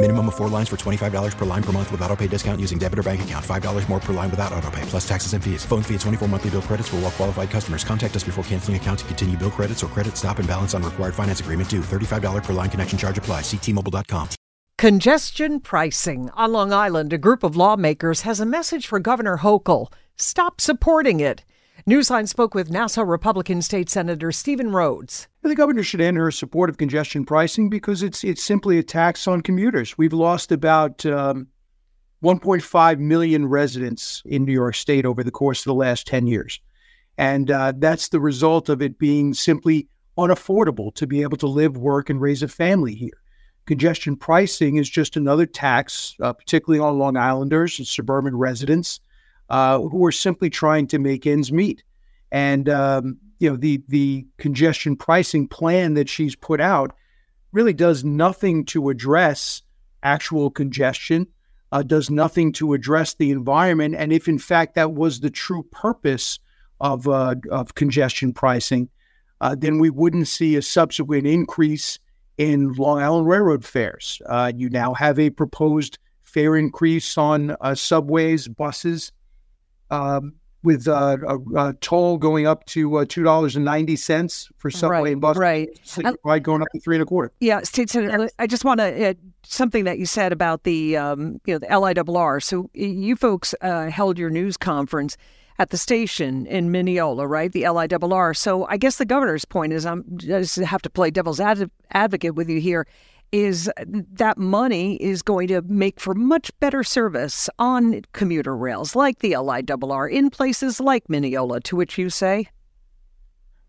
Minimum of four lines for $25 per line per month with auto pay discount using debit or bank account. $5 more per line without auto pay, plus taxes and fees. Phone fee at 24 monthly bill credits for all well qualified customers. Contact us before canceling account to continue bill credits or credit stop and balance on required finance agreement due. $35 per line connection charge apply. Ctmobile.com. Congestion pricing. On Long Island, a group of lawmakers has a message for Governor Hochul. Stop supporting it. Newsline spoke with Nassau Republican State Senator Steven Rhoads. The governor should end her support of congestion pricing because it's it's simply a tax on commuters. We've lost about um, 1.5 million residents in New York State over the course of the last 10 years, and uh, that's the result of it being simply unaffordable to be able to live, work, and raise a family here. Congestion pricing is just another tax, uh, particularly on Long Islanders and suburban residents uh, who are simply trying to make ends meet. And um, you know the the congestion pricing plan that she's put out really does nothing to address actual congestion, uh, does nothing to address the environment. And if in fact that was the true purpose of uh, of congestion pricing, uh, then we wouldn't see a subsequent increase in Long Island Railroad fares. Uh, you now have a proposed fare increase on uh, subways, buses um, with uh, a, a, toll going up to uh, two dollars and ninety cents for subway right, and bus, right? Ride going up to three and a quarter. Yeah, State Senator, I just want to uh, something that you said about the um, you know the LIRR. So you folks uh, held your news conference at the station in Mineola, right? The LIRR. So I guess the governor's point is I'm just have to play devil's ad- advocate with you here is that money is going to make for much better service on commuter rails like the LIRR in places like Mineola, to which you say?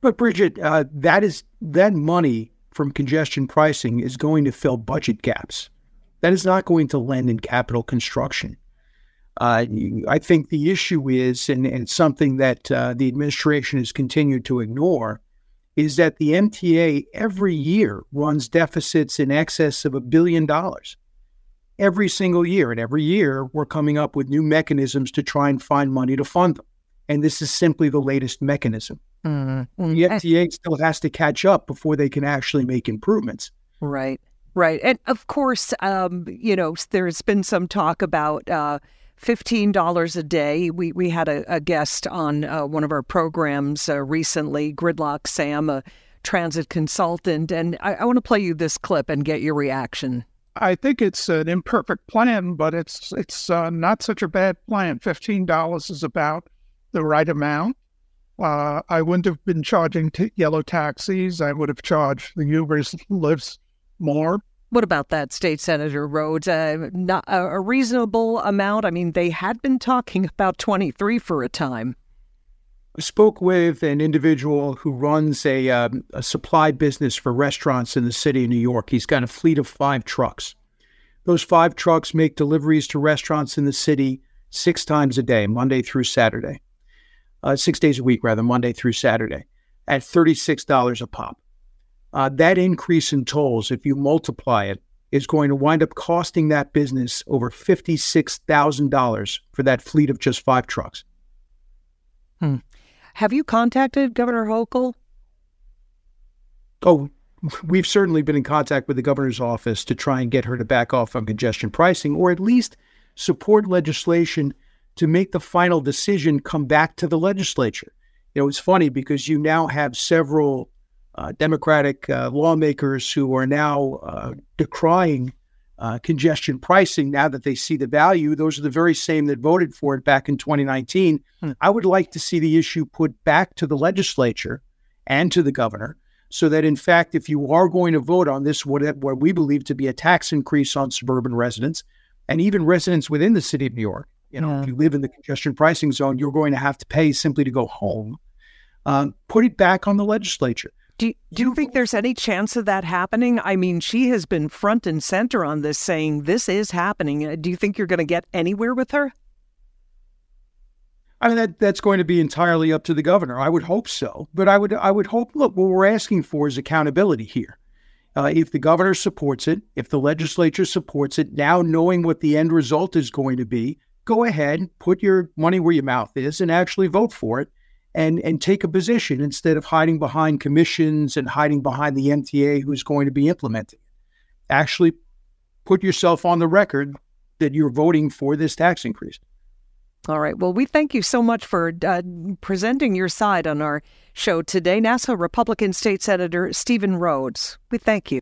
But Brigitte, uh, that is that money from congestion pricing is going to fill budget gaps. That is not going to lend in capital construction. Uh, I think the issue is, and, and something that uh, the administration has continued to ignore, is that the MTA every year runs deficits in excess of a billion dollars. Every single year. And every year, we're coming up with new mechanisms to try and find money to fund them. And this is simply the latest mechanism. Mm-hmm. The MTA still has to catch up before they can actually make improvements. Right, right. And of course, um, you know, there's been some talk about. Uh, $15 a day. We, we had a, a guest on uh, one of our programs uh, recently, Gridlock Sam, a transit consultant. And I, I want to play you this clip and get your reaction. I think it's an imperfect plan, but it's it's uh, not such a bad plan. Fifteen dollars is about the right amount. Uh, I wouldn't have been charging t- yellow taxis. I would have charged the Ubers Lyfts more. What about that, State Senator Rhoads? Uh, not a reasonable amount. I mean, they had been talking about 23 for a time. I spoke with an individual who runs a, um, a supply business for restaurants in the city of New York. He's got a fleet of five trucks. Those five trucks make deliveries to restaurants in the city six times a day, Monday through Saturday, uh, six days a week, rather, Monday through Saturday, at $36 a pop uh, that increase in tolls, if you multiply it, is going to wind up costing that business over $56,000 for that fleet of just five trucks. Hmm. Have you contacted Governor Hochul? Oh, we've certainly been in contact with the governor's office to try and get her to back off on congestion pricing or at least support legislation to make the final decision come back to the legislature. You know, it's funny because you now have several uh, Democratic uh, lawmakers who are now uh, decrying uh, congestion pricing now that they see the value. Those are the very same that voted for it back in 2019. Hmm. I would like to see the issue put back to the legislature and to the governor so that, in fact, if you are going to vote on this, what, what we believe to be a tax increase on suburban residents and even residents within the city of New York, you know, yeah. if you live in the congestion pricing zone, you're going to have to pay simply to go home. Um, put it back on the legislature. Do, do you think there's any chance of that happening? I mean, she has been front and center on this, saying this is happening. Uh, do you think you're going to get anywhere with her? I mean, that that's going to be entirely up to the governor. I would hope so, but I would I would hope. Look, what we're asking for is accountability here. Uh, if the governor supports it, if the legislature supports it, now knowing what the end result is going to be, go ahead, put your money where your mouth is, and actually vote for it and and take a position instead of hiding behind commissions and hiding behind the MTA who's going to be implementing it. Actually put yourself on the record that you're voting for this tax increase. All right. Well, we thank you so much for uh, presenting your side on our show today. Nassau Republican State Senator Steven Rhoads. We thank you.